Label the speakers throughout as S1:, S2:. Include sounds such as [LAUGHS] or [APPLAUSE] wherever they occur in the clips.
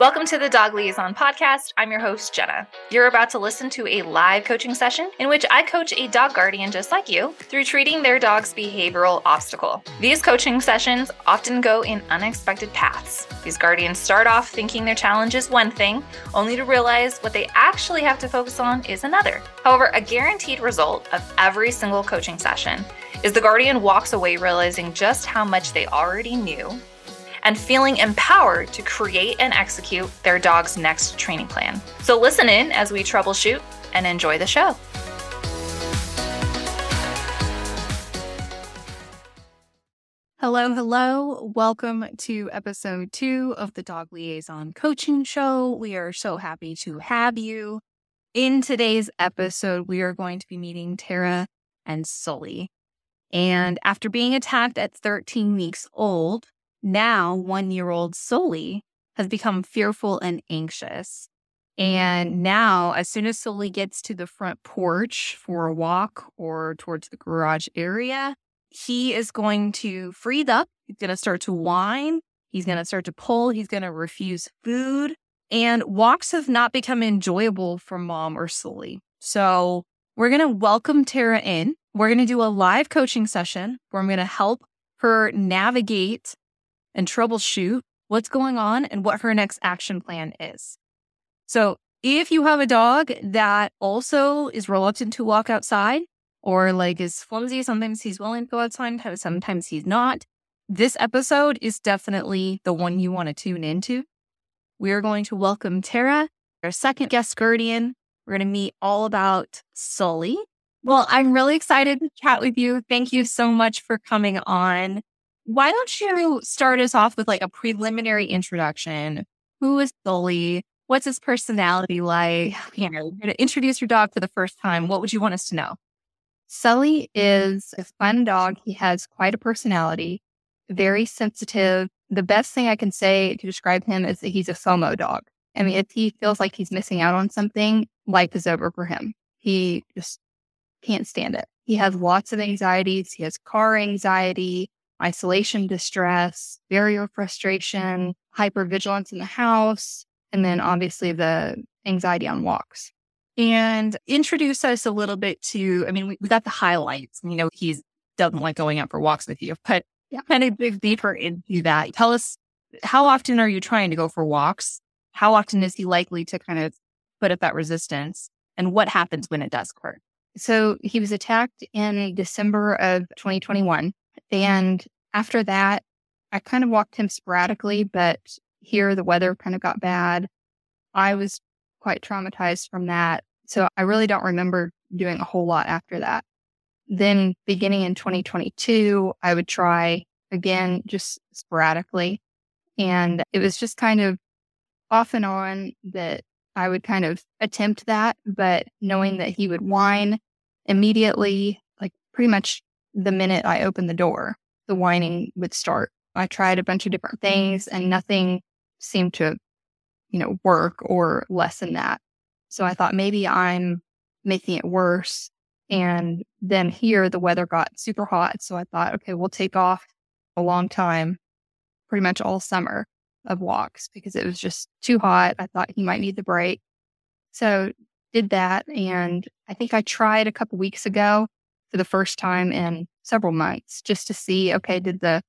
S1: Welcome to the Dog Liaison Podcast. I'm your host, Jenna. You're about to listen to a live coaching session in which I coach a dog guardian just like you through treating their dog's behavioral obstacle. These coaching sessions often go in unexpected paths. These guardians start off thinking their challenge is one thing, only to realize what they actually have to focus on is another. However, a guaranteed result of every single coaching session is the guardian walks away realizing just how much they already knew and feeling empowered to create and execute their dog's next training plan. So listen in as we troubleshoot and enjoy the show.
S2: Hello, hello. Welcome to episode two of the Dog Liaison Coaching Show. We are so happy to have you. In today's episode, we are going to be meeting Tara and Sully. And after being attacked at 13 weeks old, now, one year old Sully has become fearful and anxious. Mm. And now, as soon as Sully gets to the front porch for a walk or towards the garage area, he is going to freeze up. He's going to start to whine. He's going to start to pull. He's going to refuse food. And walks have not become enjoyable for mom or Sully. So, we're going to welcome Tara in. We're going to do a live coaching session where I'm going to help her navigate and troubleshoot what's going on and what her next action plan is. So, if you have a dog that also is reluctant to walk outside or like is flimsy, sometimes he's willing to go outside, sometimes he's not, this episode is definitely the one you want to tune into. We are going to welcome Tara, our second guest guardian. We're going to meet all about Sully. Well, I'm really excited to chat with you. Thank you so much for coming on. Why don't you start us off with like a preliminary introduction? Who is Sully? What's his personality like? [SIGHS] You know, you're to introduce your dog for the first time. What would you want us to know?
S3: Sully is a fun dog. He has quite a personality, very sensitive. The best thing I can say to describe him is that he's a FOMO dog. I mean, if he feels like he's missing out on something, life is over for him. He just can't stand it. He has lots of anxieties. He has car anxiety isolation distress, barrier frustration, hypervigilance in the house, and then obviously the anxiety on walks.
S2: And introduce us a little bit to, I mean, we, we got the highlights. You know, he doesn't like going out for walks with you, but yeah. kind of dig deeper into that. Tell us how often are you trying to go for walks? How often is he likely to kind of put up that resistance? And what happens when it does occur?
S3: So he was attacked in December of 2021. And after that, I kind of walked him sporadically, but here the weather kind of got bad. I was quite traumatized from that. So I really don't remember doing a whole lot after that. Then beginning in 2022, I would try again, just sporadically. And it was just kind of off and on that I would kind of attempt that, but knowing that he would whine immediately, like pretty much the minute I opened the door, the whining would start. I tried a bunch of different mm-hmm. things and nothing seemed to, you know, work or lessen that. So I thought maybe I'm making it worse. And then here the weather got super hot. So I thought, okay, we'll take off a long time, pretty much all summer of walks because it was just too hot. I thought he might need the break. So did that. And I think I tried a couple weeks ago for the first time in several months just to see, okay, did the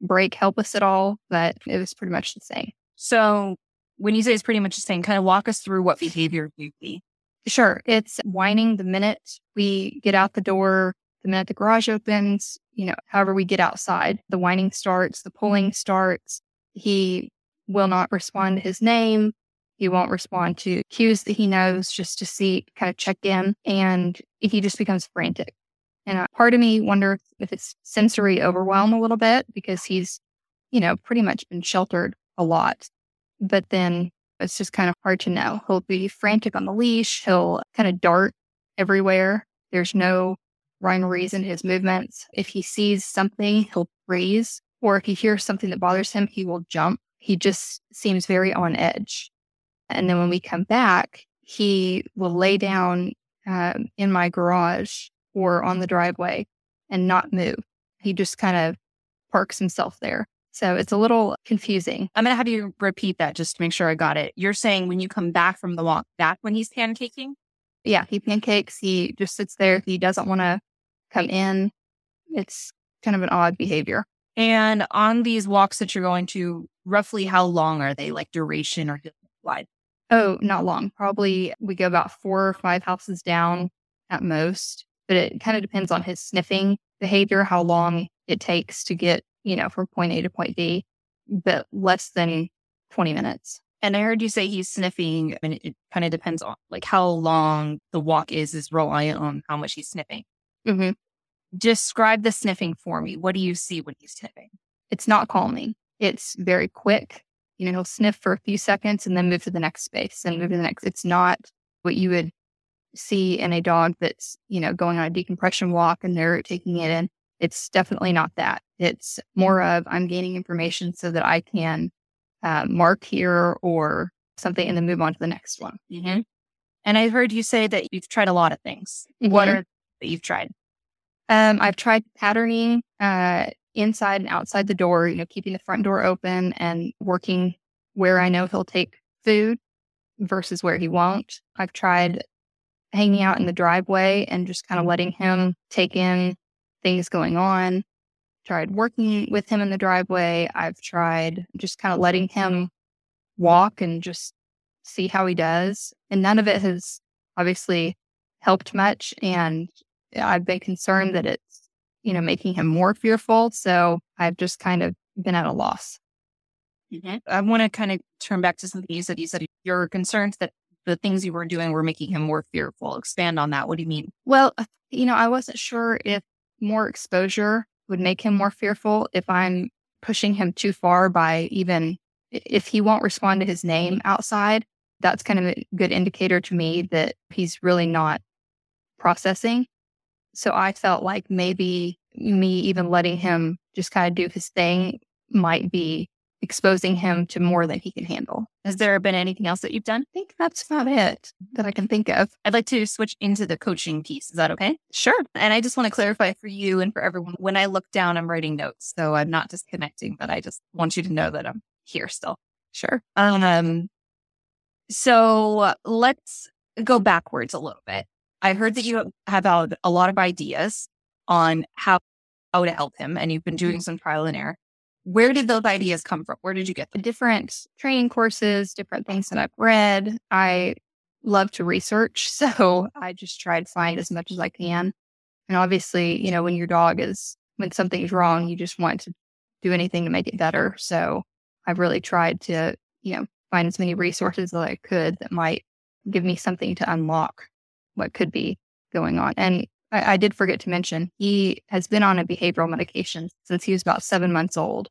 S3: break help us at all? But it was pretty much the same.
S2: So when you say it's pretty much the same, kind of walk us through what behavior you see.
S3: Sure. It's whining the minute we get out the door, the minute the garage opens, you know, however we get outside, the whining starts, the pulling starts. He will not respond to his name. He won't respond to cues that he knows just to see, kind of check in. And he just becomes frantic. And part of me wonders if it's sensory overwhelm a little bit because he's, you know, pretty much been sheltered a lot. But then it's just kind of hard to know. He'll be frantic on the leash. He'll kind of dart everywhere. There's no rhyme or reason to his movements. If he sees something, he'll freeze. Or if he hears something that bothers him, he will jump. He just seems very on edge. And then when we come back, he will lay down uh, in my garage or on the driveway and not move. He just kind of parks himself there. So it's a little confusing.
S2: I'm going to have you repeat that just to make sure I got it. You're saying when you come back from the walk, that's when he's pancaking?
S3: Yeah, he pancakes. He just sits there. He doesn't want to come in. It's kind of an odd behavior.
S2: And on these walks that you're going to, roughly how long are they, like duration or how wide?
S3: Oh, not long. Probably we go about four or five houses down at most, but it kind of depends on his sniffing behavior, how long it takes to get, you know, from point A to point B, but less than 20 minutes.
S2: And I heard you say he's sniffing, and it kind of depends on like how long the walk is, is reliant on how much he's sniffing.
S3: Mm-hmm.
S2: Describe the sniffing for me. What do you see when he's sniffing?
S3: It's not calming. It's very quick. You know, he'll sniff for a few seconds and then move to the next space and move to the next. It's not what you would see in a dog that's, you know, going on a decompression walk and they're taking it in. It's definitely not that. It's more of I'm gaining information so that I can uh, mark here or something and then move on to the next one.
S2: Mm-hmm. And I've heard you say that you've tried a lot of things. Mm-hmm. What are that you've tried?
S3: Um, I've tried patterning uh, inside and outside the door, you know, keeping the front door open and working where I know he'll take food versus where he won't. I've tried hanging out in the driveway and just kind of letting him take in things going on. Tried working with him in the driveway. I've tried just kind of letting him walk and just see how he does. And none of it has obviously helped much. And I've been concerned that it's, you know, making him more fearful. So I've just kind of been at a loss.
S2: Mm-hmm. I want to kind of turn back to something you said. You said you're concerned that the things you were doing were making him more fearful. Expand on that. What do you mean?
S3: Well, uh, you know, I wasn't sure if more exposure would make him more fearful if I'm pushing him too far by even if he won't respond to his name outside. That's kind of a good indicator to me that he's really not processing. So I felt like maybe me even letting him just kind of do his thing might be exposing him to more than he can handle.
S2: Has there been anything else that you've done?
S3: I think that's about it that I can think of.
S2: I'd like to switch into the coaching piece. Is that okay?
S3: Sure.
S2: And I just want to clarify for you and for everyone when I look down, I'm writing notes. So I'm not disconnecting, but I just want you to know that I'm here still.
S3: Sure.
S2: Um, so let's go backwards a little bit. I heard that you have a lot of ideas on how, how to help him, and you've been doing mm-hmm. some trial and error. Where did those ideas come from? Where did you get them?
S3: Different training courses, different things that I've read. I love to research. [LAUGHS] So I just try to find as much as I can. And obviously, you know, when your dog is, when something's wrong, you just want to do anything to make it better. So I've really tried to, you know, find as many resources as I could that might give me something to unlock what could be going on. And I, I did forget to mention, he has been on a behavioral medication since he was about seven months old.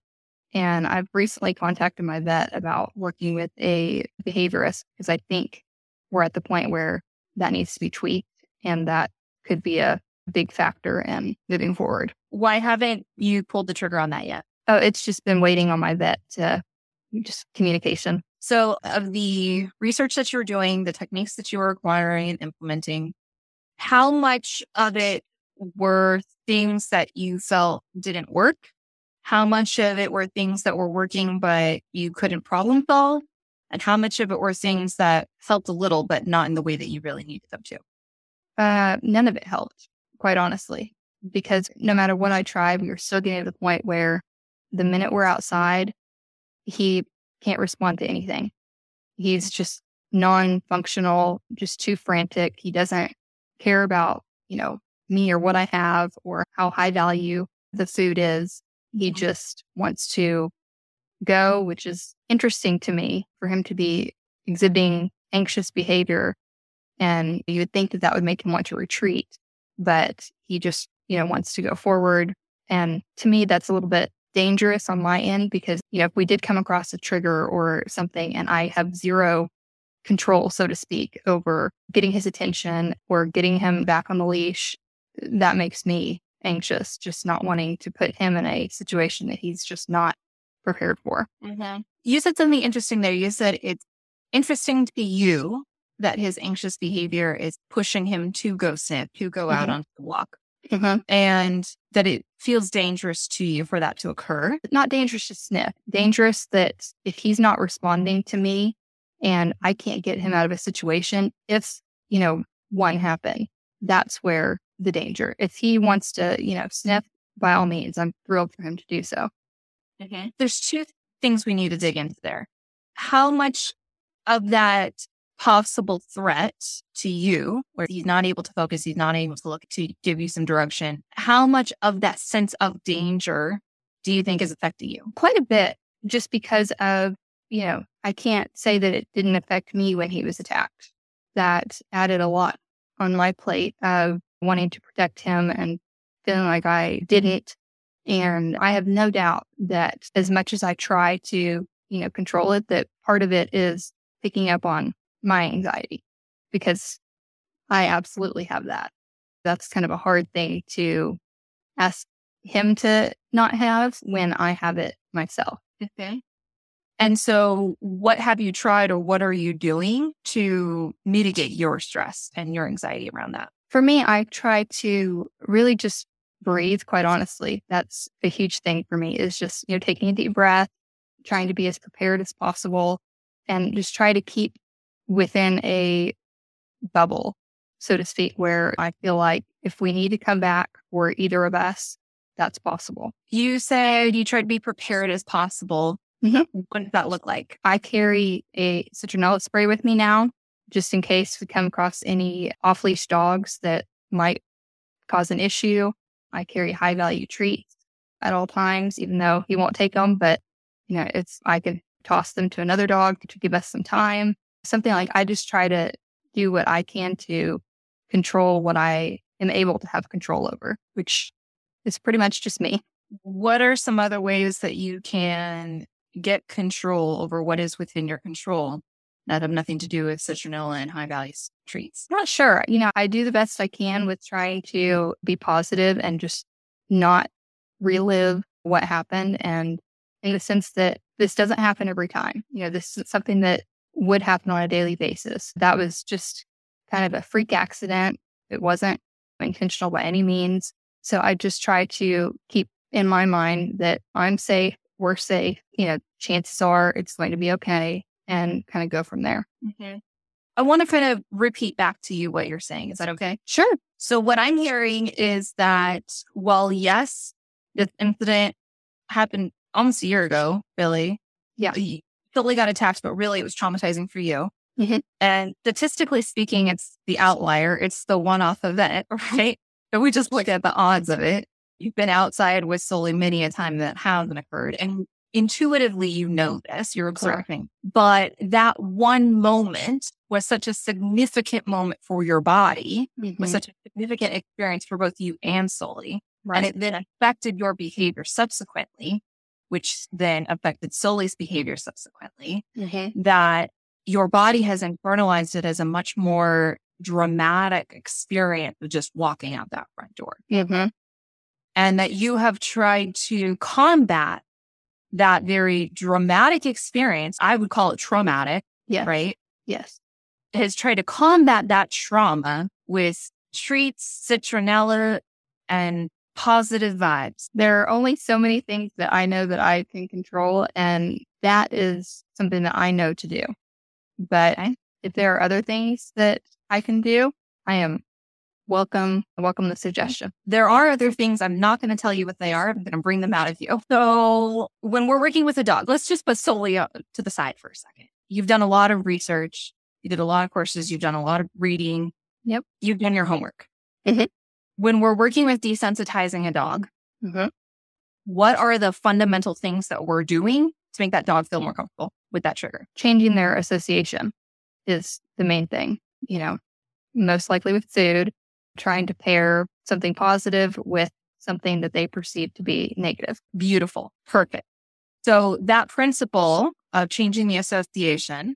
S3: And I've recently contacted my vet about working with a behaviorist because I think we're at the point where that needs to be tweaked and that could be a big factor in moving forward.
S2: Why haven't you pulled the trigger on that yet?
S3: Oh, it's just been waiting on my vet to just communication.
S2: So, of the research that you were doing, the techniques that you were acquiring and implementing, how much of it were things that you felt didn't work? How much of it were things that were working, but you couldn't problem solve? And how much of it were things that helped a little, but not in the way that you really needed them to?
S3: Uh, none of it helped, quite honestly, because no matter what I tried, we were still getting to the point where the minute we're outside, he can't respond to anything. He's just non functional, just too frantic. He doesn't care about, you know, me or what I have or how high value the food is. He mm-hmm. just wants to go, which is interesting to me for him to be exhibiting anxious behavior. And you would think that that would make him want to retreat, but he just, you know, wants to go forward. And to me, that's a little bit dangerous on my end because, you know, if we did come across a trigger or something and I have zero control, so to speak, over getting his attention or getting him back on the leash, that makes me anxious, just not wanting to put him in a situation that he's just not prepared for.
S2: Mm-hmm. You said something interesting there. You said it's interesting to you that his anxious behavior is pushing him to go sniff, to go mm-hmm. out on the walk.
S3: Mhm.
S2: and that it feels dangerous to you for that to occur.
S3: Not dangerous to sniff, dangerous that if he's not responding to me and I can't get him out of a situation, if, you know, one happened, that's where the danger. If he wants to, you know, sniff, by all means, I'm thrilled for him to do so. Okay.
S2: There's two things we need to dig into there. How much of that possible threat to you, where he's not able to focus, he's not able to look to give you some direction, how much of that sense of danger do you think is affecting you?
S3: Quite a bit, just because of, you know, I can't say that it didn't affect me when he was attacked. That added a lot on my plate of wanting to protect him and feeling like I didn't. Mm-hmm. And I have no doubt that as much as I try to, you know, control it, that part of it is picking up on my anxiety because I absolutely have that. That's kind of a hard thing to ask him to not have when I have it myself.
S2: Okay. And so, what have you tried or what are you doing to mitigate your stress and your anxiety around that?
S3: For me, I try to really just breathe, quite honestly. That's a huge thing for me is just, you know, taking a deep breath, trying to be as prepared as possible, and just try to keep within a bubble, so to speak, where I feel like if we need to come back for either of us, that's possible.
S2: You said you try to be prepared as possible.
S3: Mhm.
S2: What does that look like?
S3: I carry a citronella spray with me now, just in case we come across any off leash dogs that might cause an issue. I carry high value treats at all times, even though he won't take them, but you know, it's, I could toss them to another dog to give us some time. Something like I just try to do what I can to control what I am able to have control over, which is pretty much just me.
S2: What are some other ways that you can get control over what is within your control that have nothing to do with citronella and high value treats?
S3: Not sure. You know, I do the best I can with trying to be positive and just not relive what happened. And in the sense that this doesn't happen every time. You know, this is something that would happen on a daily basis. That was just kind of a freak accident. It wasn't intentional by any means. So I just try to keep in my mind that I'm safe, we're safe. You know, chances are it's going to be okay and kind of go from there.
S2: I want to kind of repeat back to you what you're saying. Is that okay?
S3: Sure.
S2: So, what I'm hearing is that while, yes, this incident happened almost a year ago, Billy.
S3: Yeah.
S2: you- Billy got attacked, but really it was traumatizing for you.
S3: Mhm.
S2: And statistically speaking, it's the outlier, it's the one off event, [LAUGHS] right? But we just look at the odds of it. You've been outside with Sully many a time that hasn't occurred. And intuitively, you know this, you're
S3: Correct.
S2: observing. But that one moment was such a significant moment for your body, was such a significant experience for both you and Sully. And it then affected your behavior subsequently, which then affected Sully's behavior subsequently,
S3: Mhm.
S2: that your body has internalized it as a much more dramatic experience of just walking out that front door.
S3: Mhm.
S2: And that you have tried to combat that very dramatic experience. I would call it traumatic,
S3: Yeah.
S2: right?
S3: Yes.
S2: Has tried to combat that trauma with treats, citronella, and positive vibes.
S3: There are only so many things that I know that I can control, and that is something that I know to do. But if there are other things that I can do, I am welcome. Welcome the suggestion.
S2: There are other things. I'm not going to tell you what they are. I'm going to bring them out of you. So when we're working with a dog, let's just put Sully uh, to the side for a second. You've done a lot of research. You did a lot of courses. You've done a lot of reading.
S3: Yep.
S2: You've done your homework.
S3: Mhm.
S2: When we're working with desensitizing a dog,
S3: Mhm.
S2: what are the fundamental things that we're doing to make that dog feel more comfortable with that trigger?
S3: Changing their association is the main thing. You know, most likely with food, trying to pair something positive with something that they perceive to be negative.
S2: Beautiful. Perfect. So that principle of changing the association,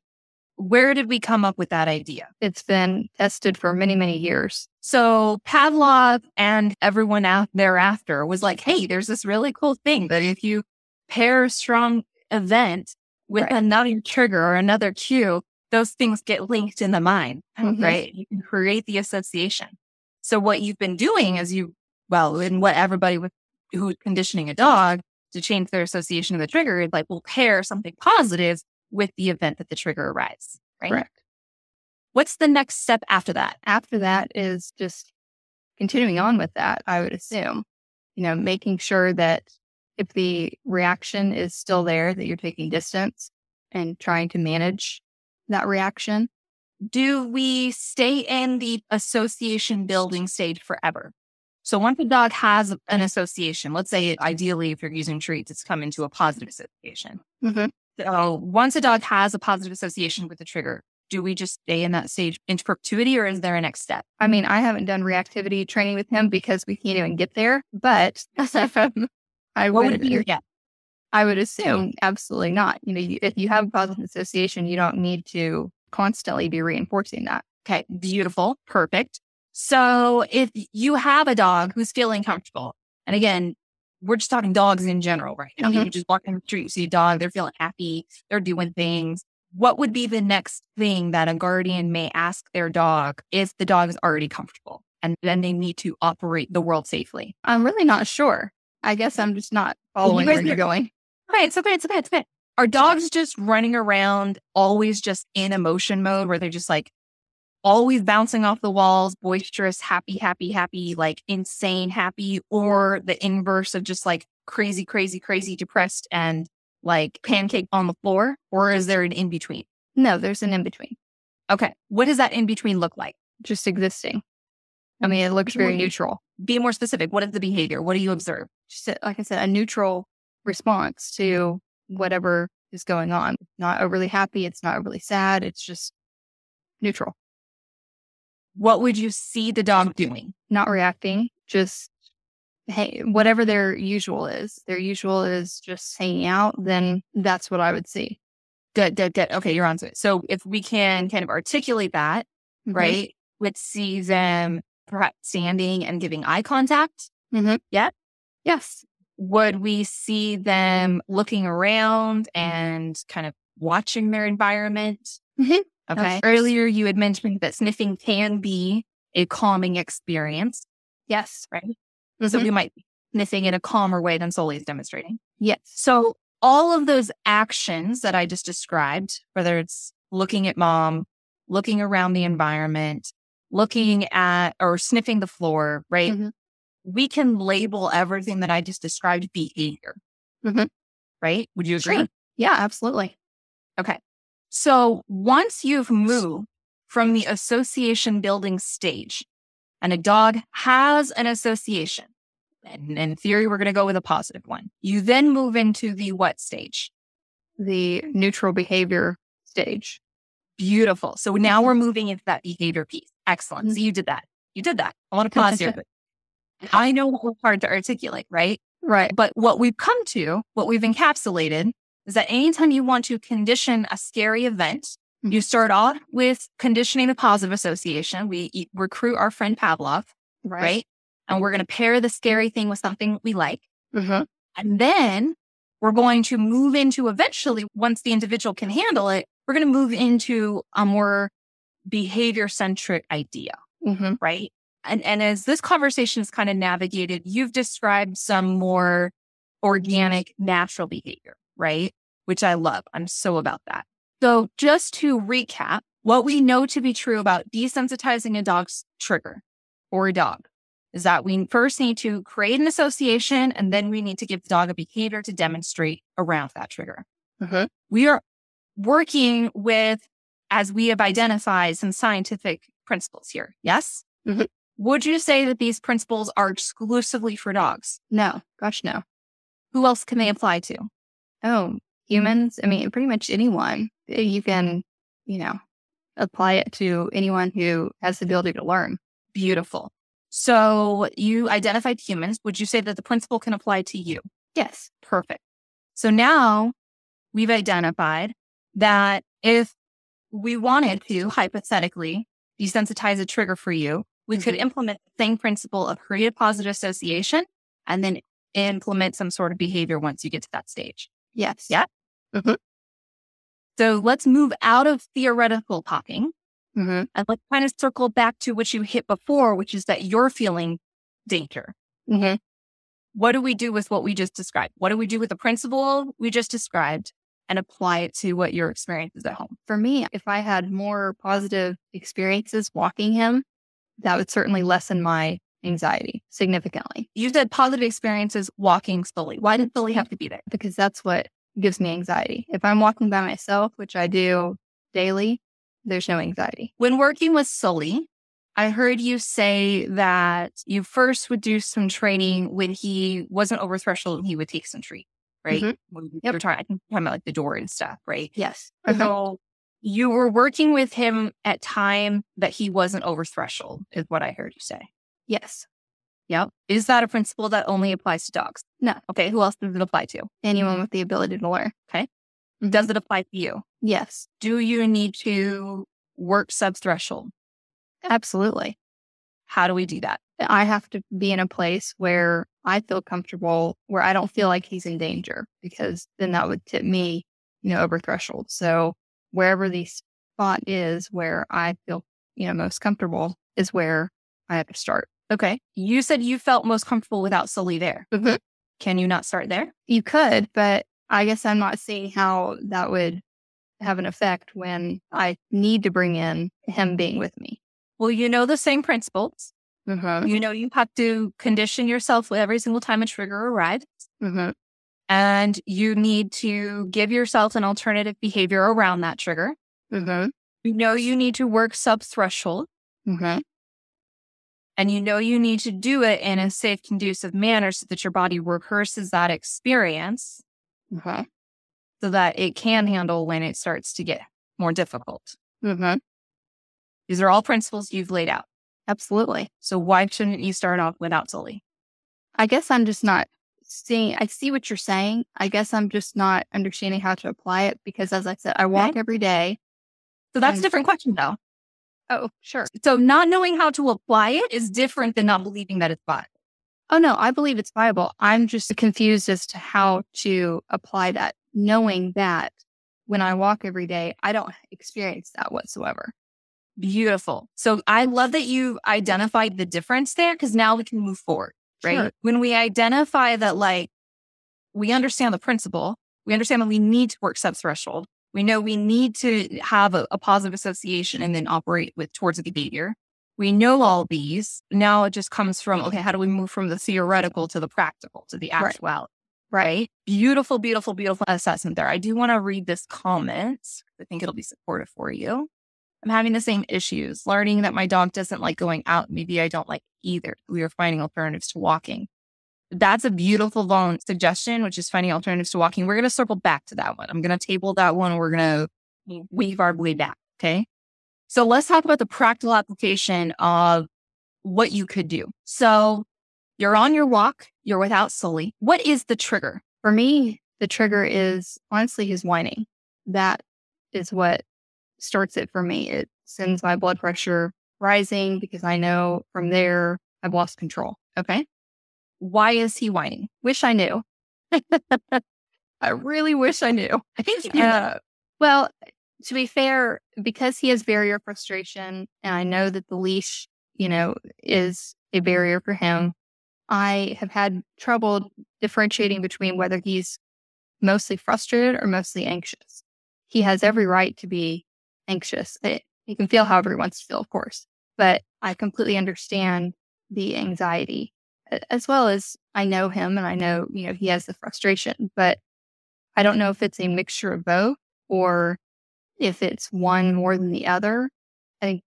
S2: where did we come up with that idea?
S3: It's been tested for many, many years.
S2: So Pavlov and everyone out thereafter was like, hey, there's this really cool thing that if you pair a strong event with
S3: Right.
S2: another trigger or another cue, those things get linked in the mind,
S3: Mhm.
S2: right? You can create the association. So what you've been doing is you well, in what everybody with who's conditioning a dog to change their association of the trigger is like, we'll pair something positive with the event that the trigger arrives. Right.
S3: Correct.
S2: What's the next step after that?
S3: After that is just continuing on with that, I would assume, you know, making sure that if the reaction is still there, that you're taking distance and trying to manage that reaction.
S2: Do we stay in the association building stage forever? So once a dog has an association, let's say ideally if you're using treats, it's come into a positive association.
S3: Mm-hmm.
S2: So once a dog has a positive association with the trigger, do we just stay in that stage into perpetuity or is there a next step?
S3: I mean, I haven't done reactivity training with him because we can't even get there, but [LAUGHS] I
S2: What
S3: would,
S2: would be?
S3: I would assume absolutely not. You know, you, if you have a positive association, you don't need to constantly be reinforcing that.
S2: Okay, beautiful, perfect. So if you have a dog who's feeling comfortable, and again, we're just talking dogs in general right now.
S3: Mhm.
S2: You just walk in the street, you see a dog, they're feeling happy, they're doing things. What would be the next thing that a guardian may ask their dog if the dog is already comfortable and then they need to operate the world safely?
S3: I'm really not sure. I guess I'm just not following
S2: guys
S3: where you're going.
S2: Okay, it's okay, it's okay, it's okay. Are dogs just running around always just in emotion mode where they're just like always bouncing off the walls, boisterous, happy, happy, happy, like insane happy, or the inverse of just like crazy, crazy, crazy depressed and like pancake on the floor? Or is there an in between?
S3: No, there's an in between,
S2: Okay. What does that in between look like?
S3: just existing. I mm, mean, it looks very neutral.
S2: Be more specific. What is the behavior? What do you observe?
S3: Just like I said, a neutral response to whatever is going on. Not overly happy. It's not overly sad. It's just neutral.
S2: What would you see the dog doing?
S3: Not reacting. Just hey, whatever their usual is. Their usual is just hanging out. Then that's what I would see.
S2: Good, good, good. Okay, you're on to it. So if we can kind of articulate that,
S3: Mm-hmm.
S2: right? Let's see them perhaps standing and giving eye contact.
S3: Mhm.
S2: Yeah.
S3: Yes.
S2: Would we see them looking around and kind of watching their environment?
S3: Mhm.
S2: Okay. Earlier, you had mentioned that sniffing can be a calming experience,
S3: Yes.
S2: right? So
S3: Mhm.
S2: we might be sniffing in a calmer way than Sully is demonstrating.
S3: yes.
S2: So all of those actions that I just described, whether it's looking at mom, looking around the environment, looking at or sniffing the floor, right?
S3: Mhm.
S2: We can label everything that I just described behavior.
S3: Mhm.
S2: Right? Would you agree?
S3: Sure. Yeah, absolutely.
S2: Okay. So once you've moved from the association building stage and a dog has an association, and in theory, we're going to go with a positive one. You then move into the what stage?
S3: The neutral behavior stage.
S2: Beautiful. So now we're moving into that behavior piece. Excellent. So you did that. You did that. I want to pause here. [LAUGHS] I know was hard to articulate, right?
S3: Right.
S2: But what we've come to, what we've encapsulated is that anytime you want to condition a scary event,
S3: Mhm.
S2: you start off with conditioning the positive association. We recruit our friend Pavlov, right? And we're going to pair the scary thing with something we like.
S3: Mm-hmm.
S2: And then we're going to move into eventually, once the individual can handle it, we're going to move into a more behavior centric idea,
S3: Mm-hmm.
S2: right? And, and as this conversation is kind of navigated, you've described some more organic, natural behavior, right? Which I love. I'm so about that. So just to recap, what we know to be true about desensitizing a dog's trigger or a dog is that we first need to create an association and then we need to give the dog a behavior to demonstrate around that trigger.
S3: Mm-hmm.
S2: We are working with, as we have identified, some scientific principles here. Yes?
S3: Mhm.
S2: Would you say that these principles are exclusively for dogs?
S3: No, gosh, no.
S2: Who else can they apply to?
S3: Oh, humans. I mean, pretty much anyone. Eh, You can, you know, apply it to anyone who has the ability to learn.
S2: Beautiful. So you identified humans. Would you say that the principle can apply to you?
S3: Yes.
S2: Perfect. So now we've identified that if we wanted to hypothetically desensitize a trigger for you, we could
S3: Mhm.
S2: implement the same principle of create a positive association and then implement some sort of behavior once you get to that stage.
S3: Yes.
S2: Yeah. So let's move out of theoretical talking
S3: Mm-hmm.
S2: and let's kind of circle back to what you hit before, which is that you're feeling danger.
S3: Mm-hmm.
S2: What do we do with what we just described? What do we do with the principle we just described and apply it to what your experience is at home?
S3: For me, if I had more positive experiences walking him, that would certainly lessen my anxiety significantly
S2: You said positive experiences walking Sully. Why did Sully have to be there?
S3: because that's what gives me anxiety. If I'm walking by myself, which I do daily, there's no anxiety.
S2: When working with Sully, I heard you say that you first would do some training when he wasn't over threshold and he would take some treat, right?
S3: Mhm.
S2: When
S3: Yep.
S2: You're talking, I think you're talking about like the door and stuff, right?
S3: Yes.
S2: So you were working with him at time that he wasn't over threshold, is what I heard you say.
S3: Yes.
S2: Yep. Is that a principle that only applies to dogs?
S3: No.
S2: Okay. Who else does it apply to?
S3: Anyone mm-hmm. with the ability to learn. Okay.
S2: Does it apply to you?
S3: Yes.
S2: Do you need to work sub threshold?
S3: Absolutely.
S2: How do we do that?
S3: I have to be in a place where I feel comfortable, where I don't feel like he's in danger, because then that would tip me, you know, over threshold. So wherever the spot is where I feel, you know, most comfortable is where I have to start.
S2: Okay. You said you felt most comfortable without Sully there.
S3: Mhm.
S2: Can you not start there?
S3: You could, but I guess I'm not seeing how that would have an effect when I need to bring in him being with me.
S2: Well, you know the same principles.
S3: Mm-hmm.
S2: You know you have to condition yourself every single time a trigger arrives.
S3: Mm-hmm.
S2: And you need to give yourself an alternative behavior around that trigger.
S3: Mm-hmm.
S2: You know you need to work sub threshold.
S3: Mm-hmm.
S2: And you know you need to do it in a safe, conducive manner so that your body rehearses that experience
S3: Mm-hmm.
S2: so that it can handle when it starts to get more difficult.
S3: Mm-hmm.
S2: These are all principles you've laid out.
S3: Absolutely.
S2: So why shouldn't you start off without Sully?
S3: I guess I'm just not seeing, I see what you're saying. I guess I'm just not understanding how to apply it because, as I said, I walk every day.
S2: So that's a different question though.
S3: Oh, sure.
S2: So not knowing how to apply it is different than not believing that it's viable.
S3: Oh, no, I believe it's viable. I'm just confused as to how to apply that, knowing that when I walk every day, I don't experience that whatsoever.
S2: Beautiful. So I love that you identified the difference there because now we can move forward, right?
S3: Sure.
S2: When we identify that, like, we understand the principle, we understand that we need to work sub threshold. We know we need to have a, a positive association and then operate with towards a behavior. We know all these. Now it just comes from, okay, how do we move from the theoretical to the practical, to the
S3: Right.
S2: actual? Right. Beautiful, beautiful, beautiful assessment there. I do want to read this comment. I think it'll be supportive for you. I'm having the same issues, learning that my dog doesn't like going out. Maybe I don't like either. We are finding alternatives to walking. That's a beautiful long suggestion, which is finding alternatives to walking. We're going to circle back to that one. I'm going to table that one. We're going to weave our way back. Okay. So let's talk about the practical application of what you could do. So you're on your walk, you're without Sully. What is the trigger?
S3: For me, the trigger is honestly his whining. That is what starts it for me. It sends my blood pressure rising because I know from there I've lost control.
S2: Okay. Why is he whining?
S3: Wish I knew. [LAUGHS]
S2: I really wish I knew. I think you do.
S3: Uh, well, to be fair, because he has barrier frustration, and I know that the leash, you know, is a barrier for him, I have had trouble differentiating between whether he's mostly frustrated or mostly anxious. He has every right to be anxious. It, he can feel however wants to feel, of course, but I completely understand the anxiety as well as I know him and I know, you know, he has the frustration, but I don't know if it's a mixture of both or if it's one more than the other. I think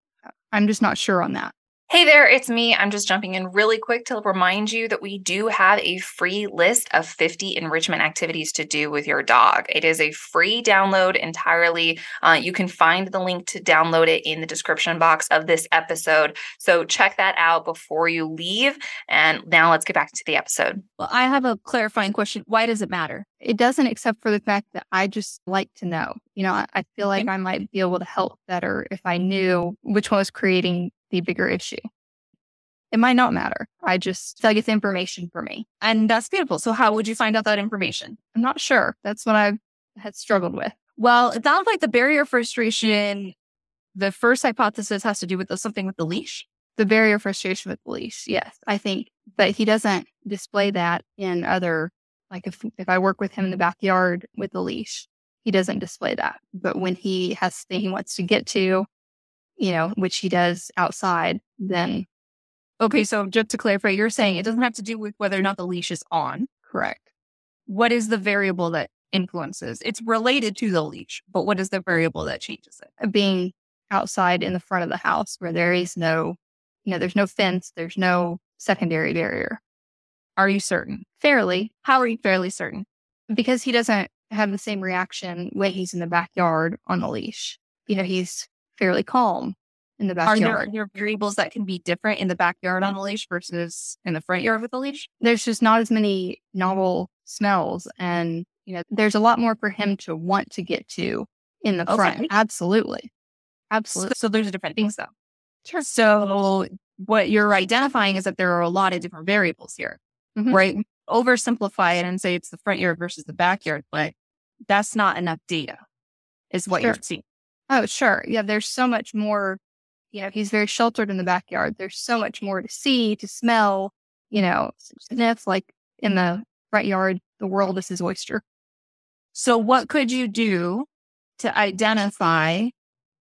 S3: I'm just not sure on that.
S1: Hey there, it's me. I'm just jumping in really quick to remind you that we do have a free list of 50 enrichment activities to do with your dog. It is a free download entirely. Uh, you can find the link to download it in the description box of this episode. So check that out before you leave. And now let's get back to the episode.
S2: Well, I have a clarifying question. Why does it matter?
S3: It doesn't, except for the fact that I just like to know. You know, I, I feel like I might be able to help better if I knew which one was creating the bigger issue. It might not matter. I just feel like it's information for me.
S2: And that's beautiful. So, how would you find out that information?
S3: I'm not sure. That's what I've had struggled with.
S2: Well, it sounds like the barrier frustration, the first hypothesis has to do with the, something with the leash.
S3: The barrier frustration with the leash. Yes. I think but he doesn't display that in other, like if, if I work with him in the backyard with the leash, he doesn't display that. But when he has thing he wants to get to, you know, which he does outside, then
S2: Okay, so just to clarify, you're saying it doesn't have to do with whether or not the leash is on.
S3: correct.
S2: What is the variable that influences? It's related to the leash, but what is the variable that changes it?
S3: Uh, being outside in the front of the house where there is no, you know, there's no fence, there's no secondary barrier.
S2: Are you certain?
S3: Fairly,
S2: How are you fairly certain?
S3: because he doesn't have the same reaction when he's in the backyard on the leash. You know, he's fairly calm in the
S2: there,
S3: backyard.
S2: are there variables that can be different in the backyard on a leash versus in the front yard with a leash?
S3: There's just not as many novel smells, and you know, there's a lot more for him to want to get to in the front.
S2: Okay.
S3: Absolutely,
S2: So,
S3: absolutely.
S2: so there's different things though.
S3: Sure.
S2: So what you're identifying is that there are a lot of different variables here,
S3: Mhm.
S2: right? Oversimplify it and say it's the front yard versus the backyard, but that's not enough data, is what you're seeing.
S3: Oh, sure. Yeah, there's so much more. You know, he's very sheltered in the backyard. There's so much more to see, to smell, you know, sniff. Like in the front yard, the world is his oyster.
S2: So what could you do to identify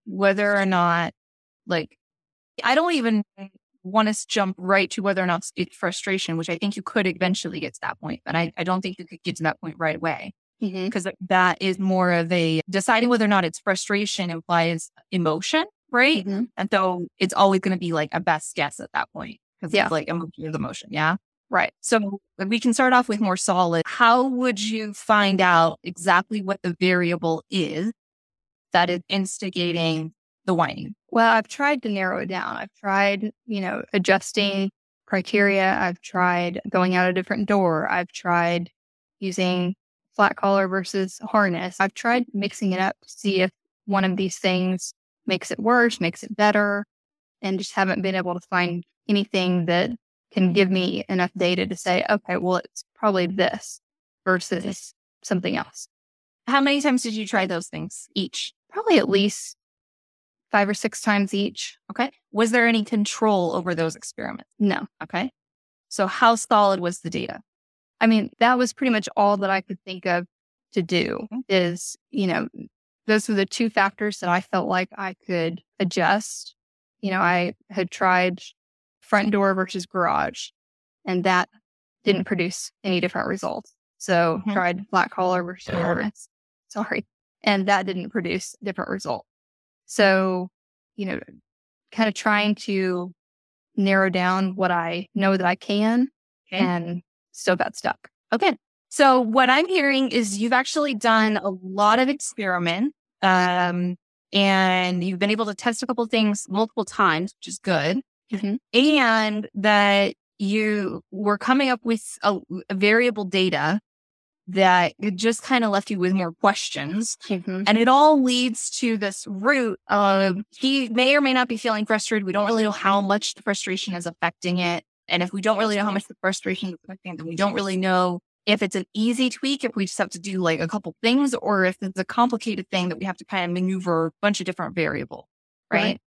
S2: whether or not, like, I don't even want to jump right to whether or not it's frustration, which I think you could eventually get to that point, but I, I don't think you could get to that point right away.
S3: Mm-hmm.
S2: because that is more of a deciding whether or not it's frustration implies emotion, right?
S3: Mm-hmm.
S2: And so it's always going to be like a best guess at that point because
S3: Yeah.
S2: it's like emotion is emotion. Yeah.
S3: Right.
S2: So we can start off with more solid. How would you find out exactly what the variable is that is instigating the whining?
S3: Well, I've tried to narrow it down. I've tried, you know, adjusting criteria. I've tried going out a different door. I've tried using flat collar versus harness. I've tried mm-hmm. mixing it up to see if one of these things makes it worse, makes it better, and just haven't been able to find anything that can give me enough data to say, okay, well, it's probably this versus something else.
S2: How many times did you try those things each?
S3: Probably at least five or six times each.
S2: Okay. Was there any control over those experiments?
S3: No.
S2: Okay. So how solid was the data?
S3: I mean, that was pretty much all that I could think of to do
S2: Mhm.
S3: is, you know, those were the two factors that I felt like I could adjust. You know, I had tried front door versus garage, and that didn't produce any different results. So
S2: Mhm.
S3: tried black collar versus. [LAUGHS] [LAUGHS] Sorry. And that didn't produce different result. So, you know, kind of trying to narrow down what I know that I can
S2: Okay.
S3: and still got stuck.
S2: Okay. So what I'm hearing is you've actually done a lot of experiment, um, and you've been able to test a couple things multiple times, which is good,
S3: Mhm.
S2: and that you were coming up with a, a variable data that just kind of left you with more questions. And it all leads to this root of he may or may not be feeling frustrated. We don't really know how much the frustration is affecting it. And if we don't really know how much the frustration is affecting then we don't really know if it's an easy tweak, if we just have to do like a couple things, or if it's a complicated thing that we have to kind of maneuver a bunch of different variables. Right.
S3: Right.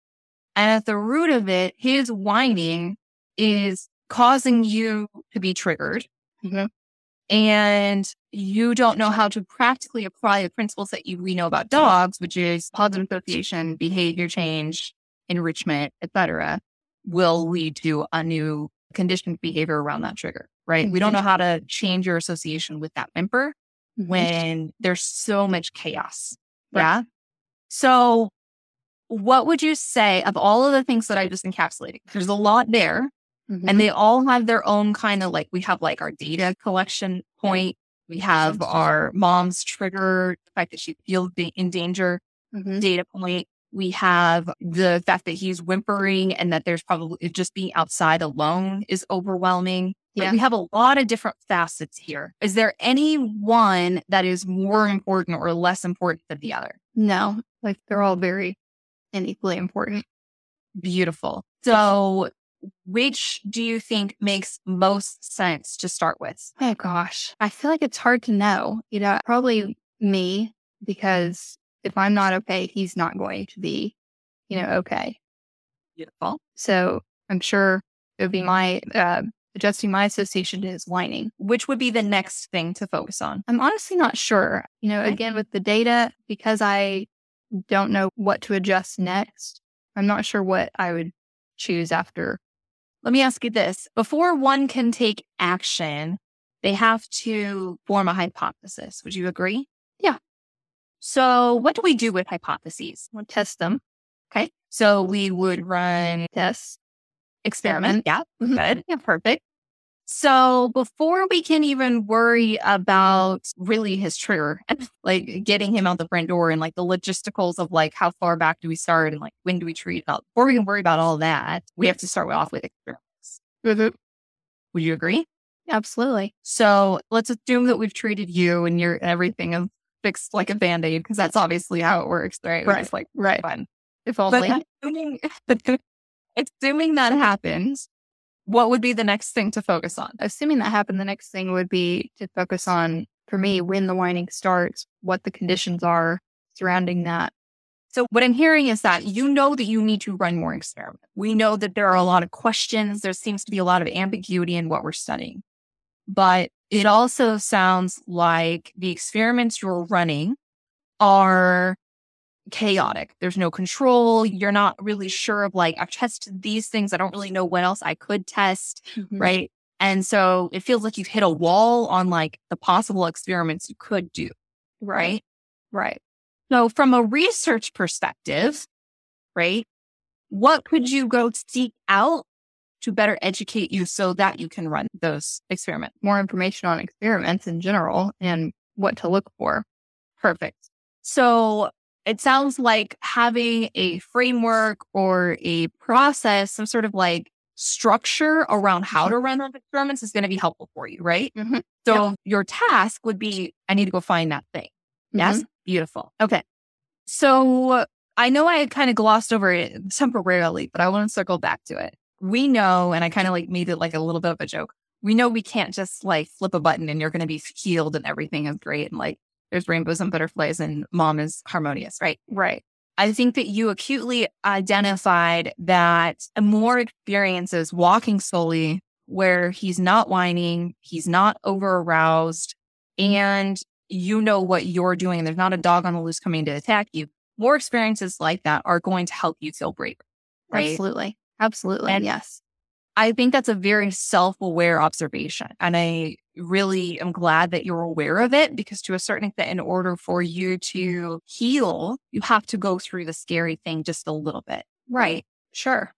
S2: And at the root of it, his whining is causing you to be triggered.
S3: Mhm.
S2: And you don't know how to practically apply the principles that you we know about dogs, which is positive association, behavior change, enrichment, etc., will lead to a new conditioned behavior around that trigger. Right. We don't know how to change your association with that whimper when there's so much chaos.
S3: Right.
S2: Yeah. So, what would you say of all of the things that I just encapsulated? There's a lot there,
S3: Mhm.
S2: and they all have their own kind of like we have like our data collection point. We have our mom's trigger, the fact that she feels in danger
S3: Mhm.
S2: data point. We have the fact that he's whimpering and that there's probably just being outside alone is overwhelming. Like,
S3: Yeah.
S2: we have a lot of different facets here. Is there any one that is more important or less important than the other?
S3: No, like they're all very and equally important.
S2: Beautiful. So, which do you think makes most sense to start with?
S3: Oh gosh, I feel like it's hard to know. You know, probably me because if I'm not okay, he's not going to be, you know, okay.
S2: Beautiful.
S3: So I'm sure it would be my uh, adjusting my association to his whining.
S2: Which would be the next thing to focus on?
S3: I'm honestly not sure. You know,
S2: Okay.
S3: again, with the data, because I don't know what to adjust next, I'm not sure what I would choose after.
S2: Let me ask you this. Before one can take action, they have to form a hypothesis. Would you agree?
S3: Yeah.
S2: So, what do we do with hypotheses?
S3: We'll test them,
S2: Okay. So, we would run
S3: tests.
S2: experiment. Yeah.
S3: Mhm.
S2: Good. Yeah. Perfect. So, before we can even worry about really his trigger, [LAUGHS] like getting him out the front door and like the logisticals of like how far back do we start and like when do we treat out, before we can worry about all that, we have to start off with experiments. Would you agree?
S3: Absolutely.
S2: So let's assume that we've treated you and your everything is fixed like a band aid because that's obviously how it works, right?
S3: Right.
S2: It's like
S3: Right.
S2: fun.
S3: If
S2: But
S3: only.
S2: assuming, [LAUGHS] assuming that happens, what would be the next thing to focus on?
S3: Assuming that happened, the next thing would be to focus on, for me, when the whining starts, what the conditions are surrounding that.
S2: So what I'm hearing is that you know that you need to run more experiments. We know that there are a lot of questions. There seems to be a lot of ambiguity in what we're studying. But it also sounds like the experiments you're running are chaotic. There's no control. You're not really sure of like, I've tested these things. I don't really know what else I could test. Mm-hmm. Right. And so it feels like you've hit a wall on like the possible experiments you could do. Right.
S3: Right.
S2: So, from a research perspective, right, what could you go seek out to better educate you so that you can run those experiments?
S3: More information on experiments in general and what to look for.
S2: Perfect. So, it sounds like having a framework or a process, some sort of like structure around how to run those experiments is going to be helpful for you, right?
S3: Mhm.
S2: So, your task would be I need to go find that thing. Yes. Beautiful. Okay. So I know I kind of glossed over it temporarily, but I want to circle back to it. We know, and I kind of like made it like a little bit of a joke. We know we can't just like flip a button and you're going to be healed and everything is great. And like there's rainbows and butterflies and mom is harmonious, right?
S3: Right.
S2: I think that you acutely identified that more experiences walking Sully where he's not whining, he's not over aroused, and you know what you're doing, and there's not a dog on the loose coming to attack you. More experiences like that are going to help you feel braver, right?
S3: Absolutely. Absolutely.
S2: And-
S3: yes.
S2: I think that's a very self aware observation. And I really am glad that you're aware of it because, to a certain extent, in order for you to heal, you have to go through the scary thing just a little bit.
S3: Right. Sure.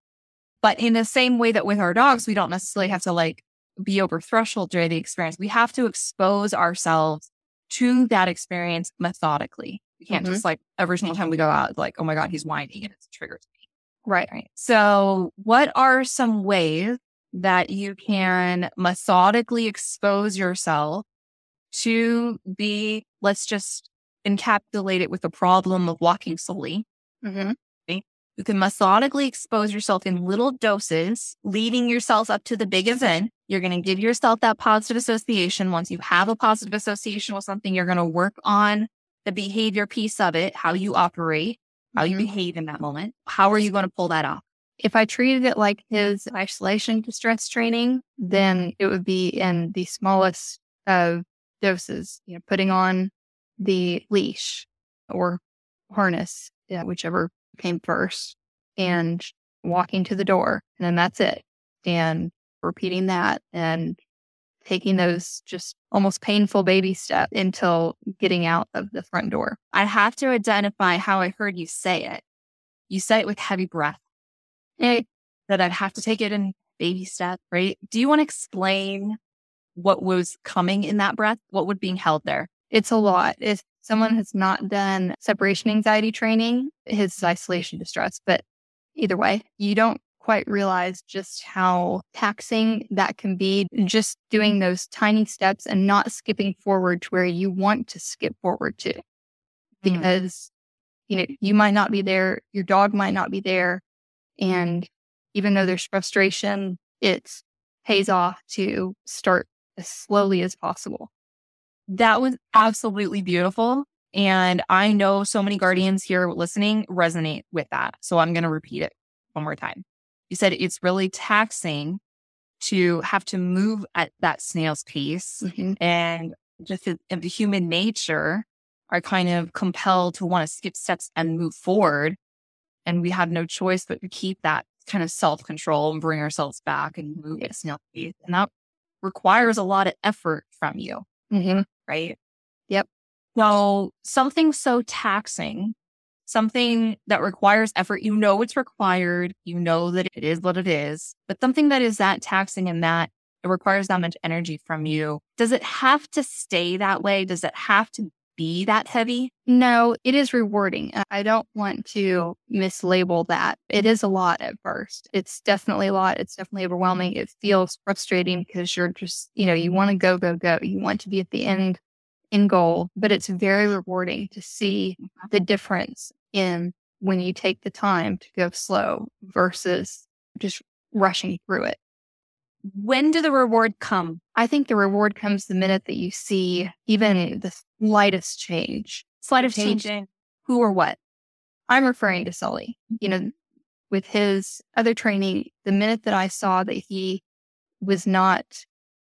S2: But in the same way that with our dogs, we don't necessarily have to like be over threshold during the experience. We have to expose ourselves to that experience methodically. We can't
S3: Mhm.
S2: just like every single time we go out, like, oh my God, he's whining and it's a trigger to me.
S3: Right.
S2: Right. So, what are some ways that you can methodically expose yourself to be, let's just encapsulate it with the problem of walking Sully?
S3: Mm-hmm.
S2: You can methodically expose yourself in little doses, leading yourself up to the big event. You're going to give yourself that positive association. Once you have a positive association with something, you're going to work on the behavior piece of it, how you operate, how you
S3: Mhm.
S2: behave in that moment. How are you going to pull that off?
S3: If I treated it like his isolation distress training, then it would be in the smallest of doses, you know, putting on the leash or harness, yeah, whichever came first, and walking to the door. And then that's it. And repeating that and taking those just almost painful baby steps until getting out of the front door.
S2: I have to identify how I heard you say it. You say it with heavy breath.
S3: Hey,
S2: that I'd have to take it in baby steps, right? Do you want to explain what was coming in that breath? What was being held there?
S3: it's a lot. If someone has not done separation anxiety training, his isolation distress, but either way, you don't quite realize just how taxing that can be just doing those tiny steps and not skipping forward to where you want to skip forward to mm. because you know you might not be there your dog might not be there and even though there's frustration it pays off to start as slowly as possible
S2: That was absolutely beautiful. And I know so many guardians here listening resonate with that. So I'm going to repeat it one more time. You said it's really taxing to have to move at that snail's pace
S3: Mhm.
S2: and just the, the human nature are kind of compelled to want to skip steps and move forward. And we have no choice but to keep that kind of self control and bring ourselves back and move at snail pace. And that requires a lot of effort from you,
S3: Mhm.
S2: right?
S3: Yep.
S2: So something so taxing, something that requires effort, you know it's required, you know that it is what it is, but something that is that taxing and that it requires that much energy from you. Does it have to stay that way? Does it have to be that heavy?
S3: No, it is rewarding. I- I don't want to mislabel that. It is a lot at first. It's definitely a lot. It's definitely overwhelming. It feels frustrating because you're just, you know, you want to go, go, go. You want to be at the end, end goal, but it's very rewarding to see mm-hmm. the difference in when you take the time to go slow versus just rushing through it.
S2: When do the reward come?
S3: I think the reward comes the minute that you see even the slightest change.
S2: Slight of
S3: Change.
S2: changing who or what?
S3: I'm referring to Sully. You mm-hmm. know, with his other training, the minute that I saw that he was not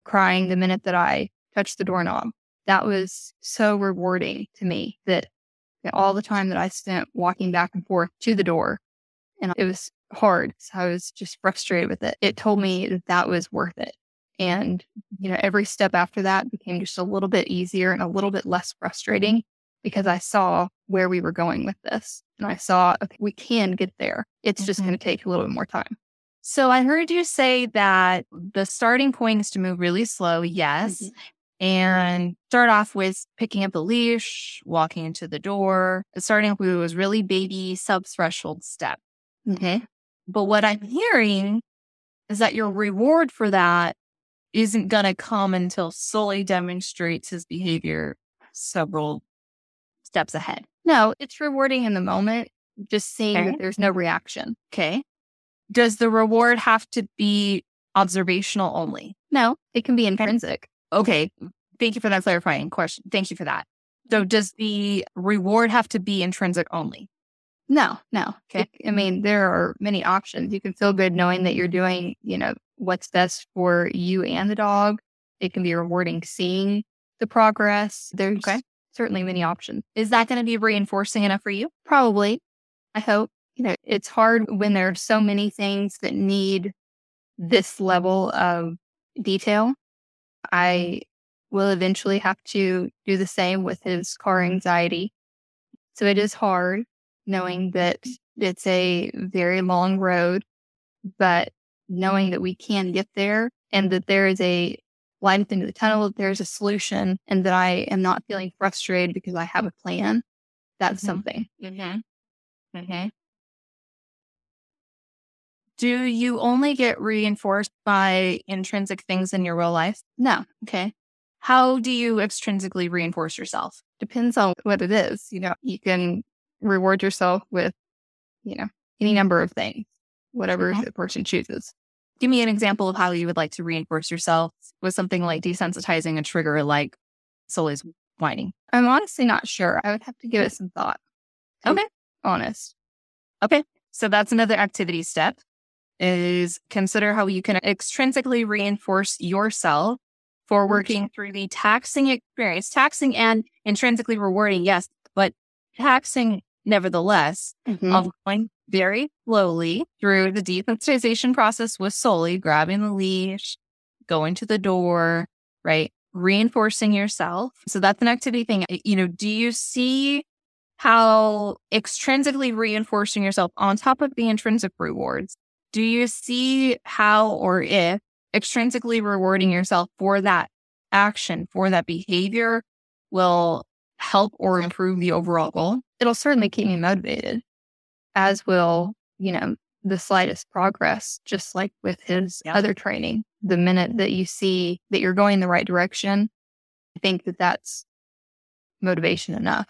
S3: crying, the minute that I touched the doorknob, that was so rewarding to me that that all the time that I spent walking back and forth to the door and it was hard. So I was just frustrated with it. It told me that that was worth it. And, you know, every step after that became just a little bit easier and a little bit less frustrating because I saw where we were going with this. And I saw, okay, we can get there. It's just
S2: Mhm.
S3: going to take a little bit more time.
S2: So I heard you say that the starting point is to move really slow, yes,
S3: Mhm.
S2: And start off with picking up the leash, walking into the door, starting with those really baby sub threshold step.
S3: Okay. Mm-hmm.
S2: But what I'm hearing is that your reward for that isn't going to come until Sully demonstrates his behavior several steps ahead.
S3: No, it's rewarding in the moment, just seeing
S2: Okay.
S3: that there's no reaction.
S2: Okay. Does the reward have to be observational only?
S3: No, it can be intrinsic.
S2: Okay. Thank you for that clarifying question. Thank you for that. So does the reward have to be intrinsic only?
S3: No, no.
S2: Okay.
S3: I mean, there are many options. You can feel good knowing that you're doing, you know, what's best for you and the dog. It can be rewarding seeing the progress. There's
S2: Okay.
S3: certainly many options.
S2: Is that going to be reinforcing enough for you?
S3: Probably. I hope. You know, it's hard when there are so many things that need this level of detail. I will eventually have to do the same with his car anxiety. So it is hard knowing that it's a very long road, but knowing that we can get there and that there is a light at the end of the tunnel, there's a solution and that I am not feeling frustrated because I have a plan. That's
S2: Mhm.
S3: something.
S2: Mm-hmm. Mm-hmm. Do you only get reinforced by intrinsic things in your real life?
S3: No,
S2: Okay. How do you extrinsically reinforce yourself?
S3: depends on what it is. You know, you can reward yourself with, you know, any number of things, whatever
S2: Okay.
S3: the person chooses.
S2: Give me an example of how you would like to reinforce yourself with something like desensitizing a trigger like Sully's whining.
S3: I'm honestly not sure. I would have to give it some thought.
S2: Okay.
S3: Honest.
S2: Okay. So that's another activity step is consider how you can extrinsically reinforce yourself for working through the taxing experience, taxing and intrinsically rewarding. Yes, but taxing nevertheless
S3: Mhm.
S2: of going very slowly through the desensitization process with Sully grabbing the leash, going to the door, right? Reinforcing yourself. So that's an activity thing. You know, do you see how extrinsically reinforcing yourself on top of the intrinsic rewards? Do you see how or if extrinsically rewarding yourself for that action, for that behavior will help or improve the overall goal?
S3: It'll certainly keep me motivated, as will, you know, the slightest progress, just like with his
S2: Yeah.
S3: other training. The minute that you see that you're going the right direction, I think that that's motivation enough.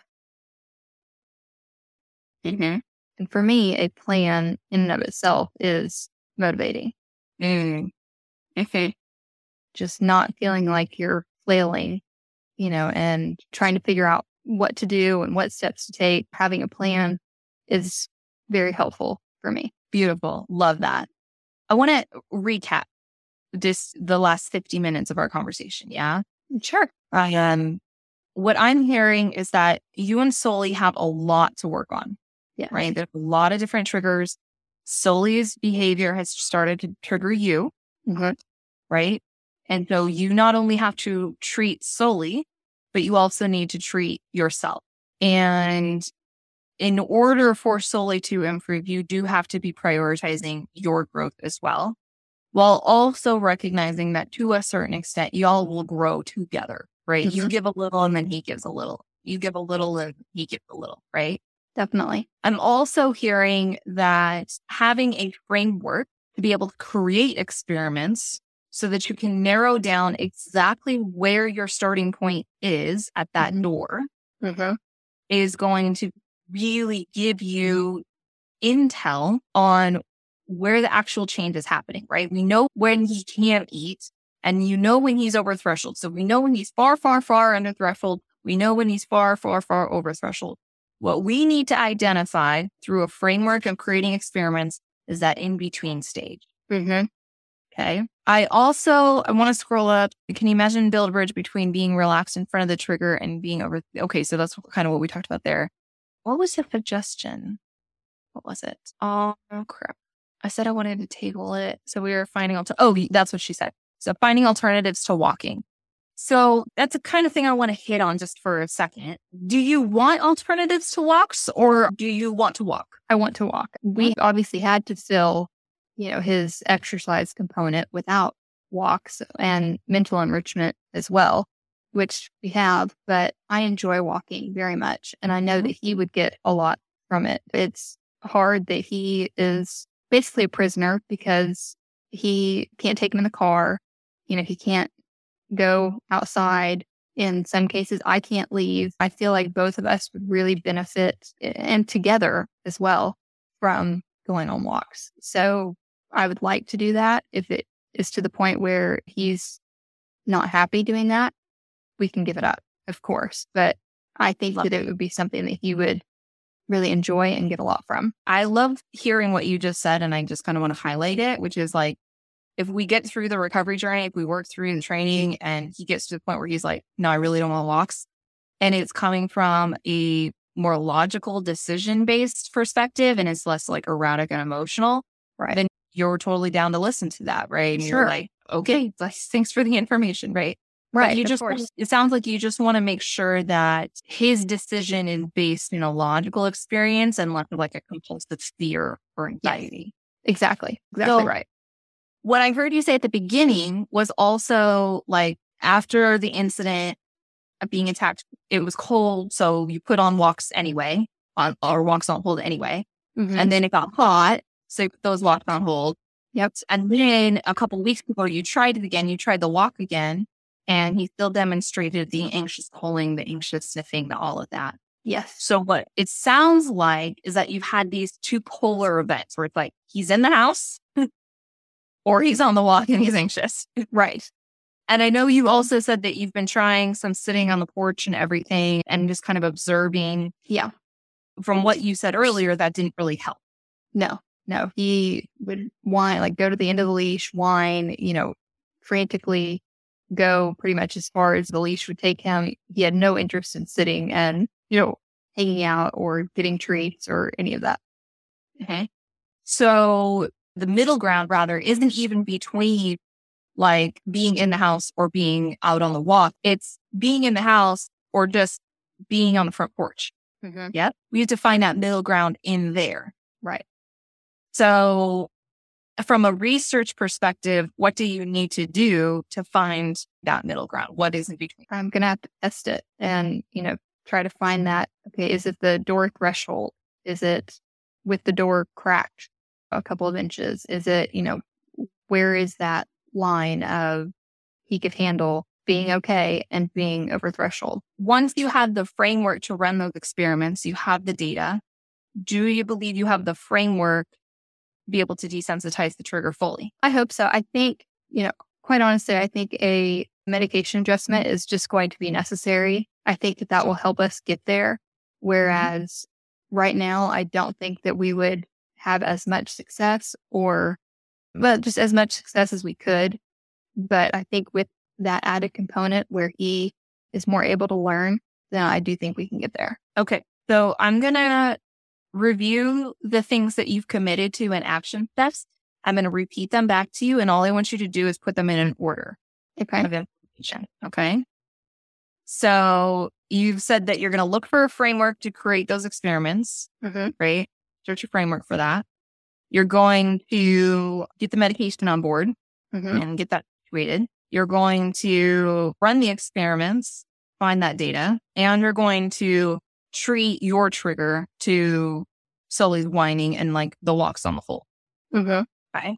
S2: Mm-hmm.
S3: And for me, a plan in and of itself is motivating.
S2: Mm. Okay.
S3: Just not feeling like you're flailing, you know, and trying to figure out what to do and what steps to take. Having a plan is very helpful for me.
S2: Beautiful. Love that. I want to recap this the last 50 minutes of our conversation. Yeah.
S3: Sure.
S2: I um, what I'm hearing is that you and Sully have a lot to work on.
S3: Yeah.
S2: Right. There's a lot of different triggers. Sully's behavior has started to trigger you.
S3: Mhm.
S2: Right. And so you not only have to treat Sully, but you also need to treat yourself. And in order for Sully to improve, you do have to be prioritizing your growth as well, while also recognizing that to a certain extent, y'all will grow together, right? You
S3: Mhm.
S2: give a little and then he gives a little. You give a little and he gives a little, right?
S3: Definitely.
S2: I'm also hearing that having a framework to be able to create experiments so that you can narrow down exactly where your starting point is at that
S3: Mhm.
S2: door
S3: Mm-hmm.
S2: is going to really give you intel on where the actual change is happening, right? We know when he can't eat and you know when he's over threshold. So we know when he's far, far, far under threshold. We know when he's far, far, far over threshold. What we need to identify through a framework of creating experiments is that in between stage.
S3: Mm-hmm.
S2: Okay. I also I want to scroll up. Can you imagine build bridge between being relaxed in front of the trigger and being over? Okay, so that's kind of what we talked about there. What was the suggestion? What was it? Oh crap! I said I wanted to table it, so we were finding alter. Oh, that's what she said. So finding alternatives to walking. So that's the kind of thing I want to hit on just for a second. Do you want alternatives to walks, or do you want to walk?
S3: I want to walk. We obviously had to fill, you know, his exercise component without walks and mental enrichment as well, which we have. But I enjoy walking very much. And I know mm-hmm. that he would get a lot from it. It's hard that he is basically a prisoner because he can't take him in the car. You know, he can't go outside. In some cases, I can't leave. I feel like both of us would really benefit and together as well from going on walks. So I would like to do that. If it is to the point where he's not happy doing that, we can give it up, of course. But I think
S2: Love
S3: that it would be something that he would really enjoy and get a lot from.
S2: I love hearing what you just said, and I just kind of want to highlight it, which is like, if we get through the recovery journey, if we work through the training and he gets to the point where he's like, no, I really don't want walks, and it's coming from a more logical decision based perspective and it's less like erratic and emotional,
S3: Right.
S2: then you're totally down to listen to that, right? And you're
S3: Sure.
S2: like, okay, [LAUGHS] thanks for the information, right? But
S3: right.
S2: you
S3: of
S2: just,
S3: course.
S2: it sounds like you just want to make sure that his decision is based in a logical experience and less like a compulsive fear or anxiety.
S3: Exactly. Exactly
S2: So-
S3: right.
S2: What I heard you say at the beginning was also like after the incident of being attacked, it was cold, so you put on walks anyway, on or walks on hold anyway,
S3: Mhm.
S2: and then it got hot, so you put those walks on hold.
S3: Yep.
S2: And then a couple weeks before you tried it again, you tried the walk again, and he still demonstrated the anxious pulling, the anxious sniffing, the all of that.
S3: yes.
S2: So what it sounds like is that you've had these two polar events where it's like he's in the house or he's on the walk and he's anxious.
S3: Right.
S2: And I know you also said that you've been trying some sitting on the porch and everything and just kind of observing.
S3: Yeah.
S2: From what you said earlier, that didn't really help.
S3: No, no. He would whine, like go to the end of the leash, whine, you know, frantically go pretty much as far as the leash would take him. He had no interest in sitting and, you know, hanging out or getting treats or any of that.
S2: Okay. So the middle ground rather isn't even between like being in the house or being out on the walk. It's being in the house or just being on the front porch. Mm-hmm. Yep. We have to find that middle ground in there.
S3: Right.
S2: So from a research perspective, what do you need to do to find that middle ground? What is in between?
S3: I'm going to have to test it and, you know, try to find that. Okay. Is it the door threshold? Is it with the door cracked a couple of inches? Is it, you know, where is that line of he could handle being okay and being over threshold?
S2: Once you have the framework to run those experiments, you have the data. Do you believe you have the framework to be able to desensitize the trigger fully?
S3: I hope so. I think, you know, quite honestly, I think a medication adjustment is just going to be necessary. I think that that will help us get there. Mm-hmm. Whereas right now, I don't think that we would have as much success or, well, just as much success as we could But I think with that added component where he is more able to learn, then I do think we can get there.
S2: Okay. So I'm going to review the things that you've committed to in action steps. I'm going to repeat them back to you. And all I want you to do is put them in an order
S3: Okay.
S2: of information. Okay. So you've said that you're going to look for a framework to create those experiments,
S3: Mm-hmm.
S2: right? Search a framework for that. You're going to get the medication on board
S3: Mm-hmm.
S2: and get that situated. You're going to run the experiments, find that data, and you're going to treat your trigger to Sully's whining and like the locks on the hole.
S3: Mm-hmm.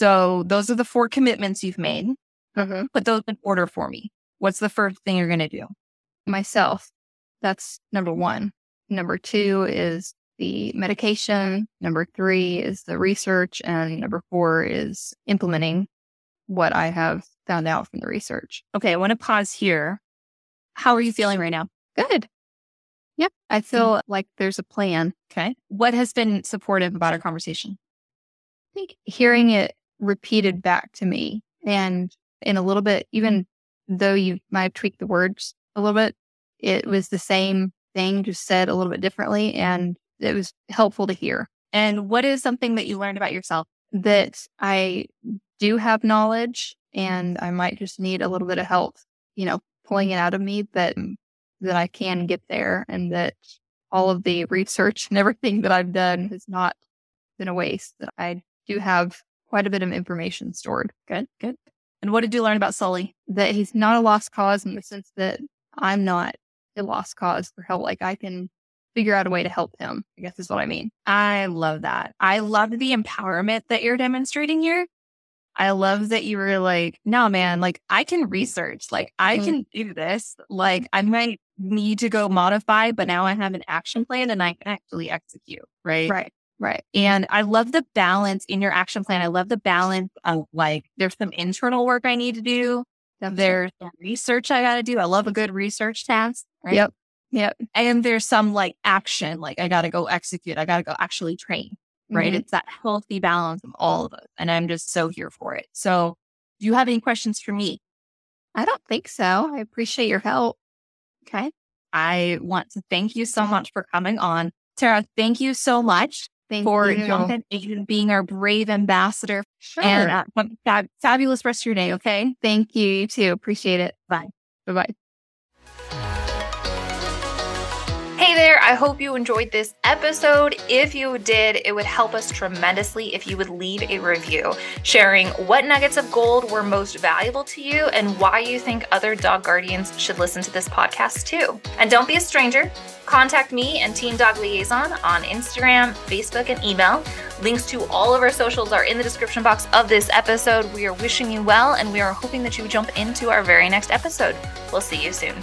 S2: So those are the four commitments you've made.
S3: Mm-hmm.
S2: Put those in order for me. What's the first thing you're going to do?
S3: Myself. That's number one. Number two is the medication. Number three is the research. And number four is implementing what I have found out from the research.
S2: Okay, I want to pause here. How are you feeling right now?
S3: Good. Yep. I mm-hmm. feel like there's a plan.
S2: Okay. What has been supportive about our conversation?
S3: I think hearing it repeated back to me and in a little bit, even though you might have tweaked the words a little bit, it was the same thing, just said a little bit differently. And it was helpful to hear
S2: And what is something that you learned about yourself?
S3: that I do have knowledge and I might just need a little bit of help, you know, pulling it out of me that, mm, that I can get there and that all of the research and everything that I've done has not been a waste, that I do have quite a bit of information stored.
S2: Good, good. And what did you learn about Sully?
S3: that he's not a lost cause in the sense that I'm not a lost cause for help. Like I can figure out a way to help him, I guess is what I mean.
S2: I love that. I love the empowerment that you're demonstrating here. I love that you were like, no, man, like I can research, like I
S3: Mhm.
S2: can do this. Like I might need to go modify, but now I have an action plan and I can actually execute. Right.
S3: Right. Right.
S2: And I love the balance in your action plan. I love the balance of like, there's some internal work I need to do. There's some research I got to do. I love a good research task. Right?
S3: Yep. Yep.
S2: And there's some like action, like I got to go execute. I got to go actually train. Right.
S3: Mhm.
S2: It's that healthy balance of all of us. And I'm just so here for it. So do you have any questions for me?
S3: I don't think so. I appreciate your help.
S2: Okay. I want to thank you so much for coming on. Tara, thank you so much
S3: Thank
S2: for
S3: you.
S2: jumping in, being our brave ambassador.
S3: Sure.
S2: And uh, fab- fabulous rest of your day. Okay.
S3: thank you. You too. Appreciate it.
S2: Bye.
S3: Bye bye.
S1: There, I hope you enjoyed this episode. If you did, it would help us tremendously if you would leave a review sharing what nuggets of gold were most valuable to you and why you think other dog guardians should listen to this podcast too. And don't be a stranger. Contact me and Team Dog Liaison on Instagram, Facebook, and email. Links to all of our socials are in the description box of this episode. We are wishing you well and we are hoping that you jump into our very next episode. We'll see you soon.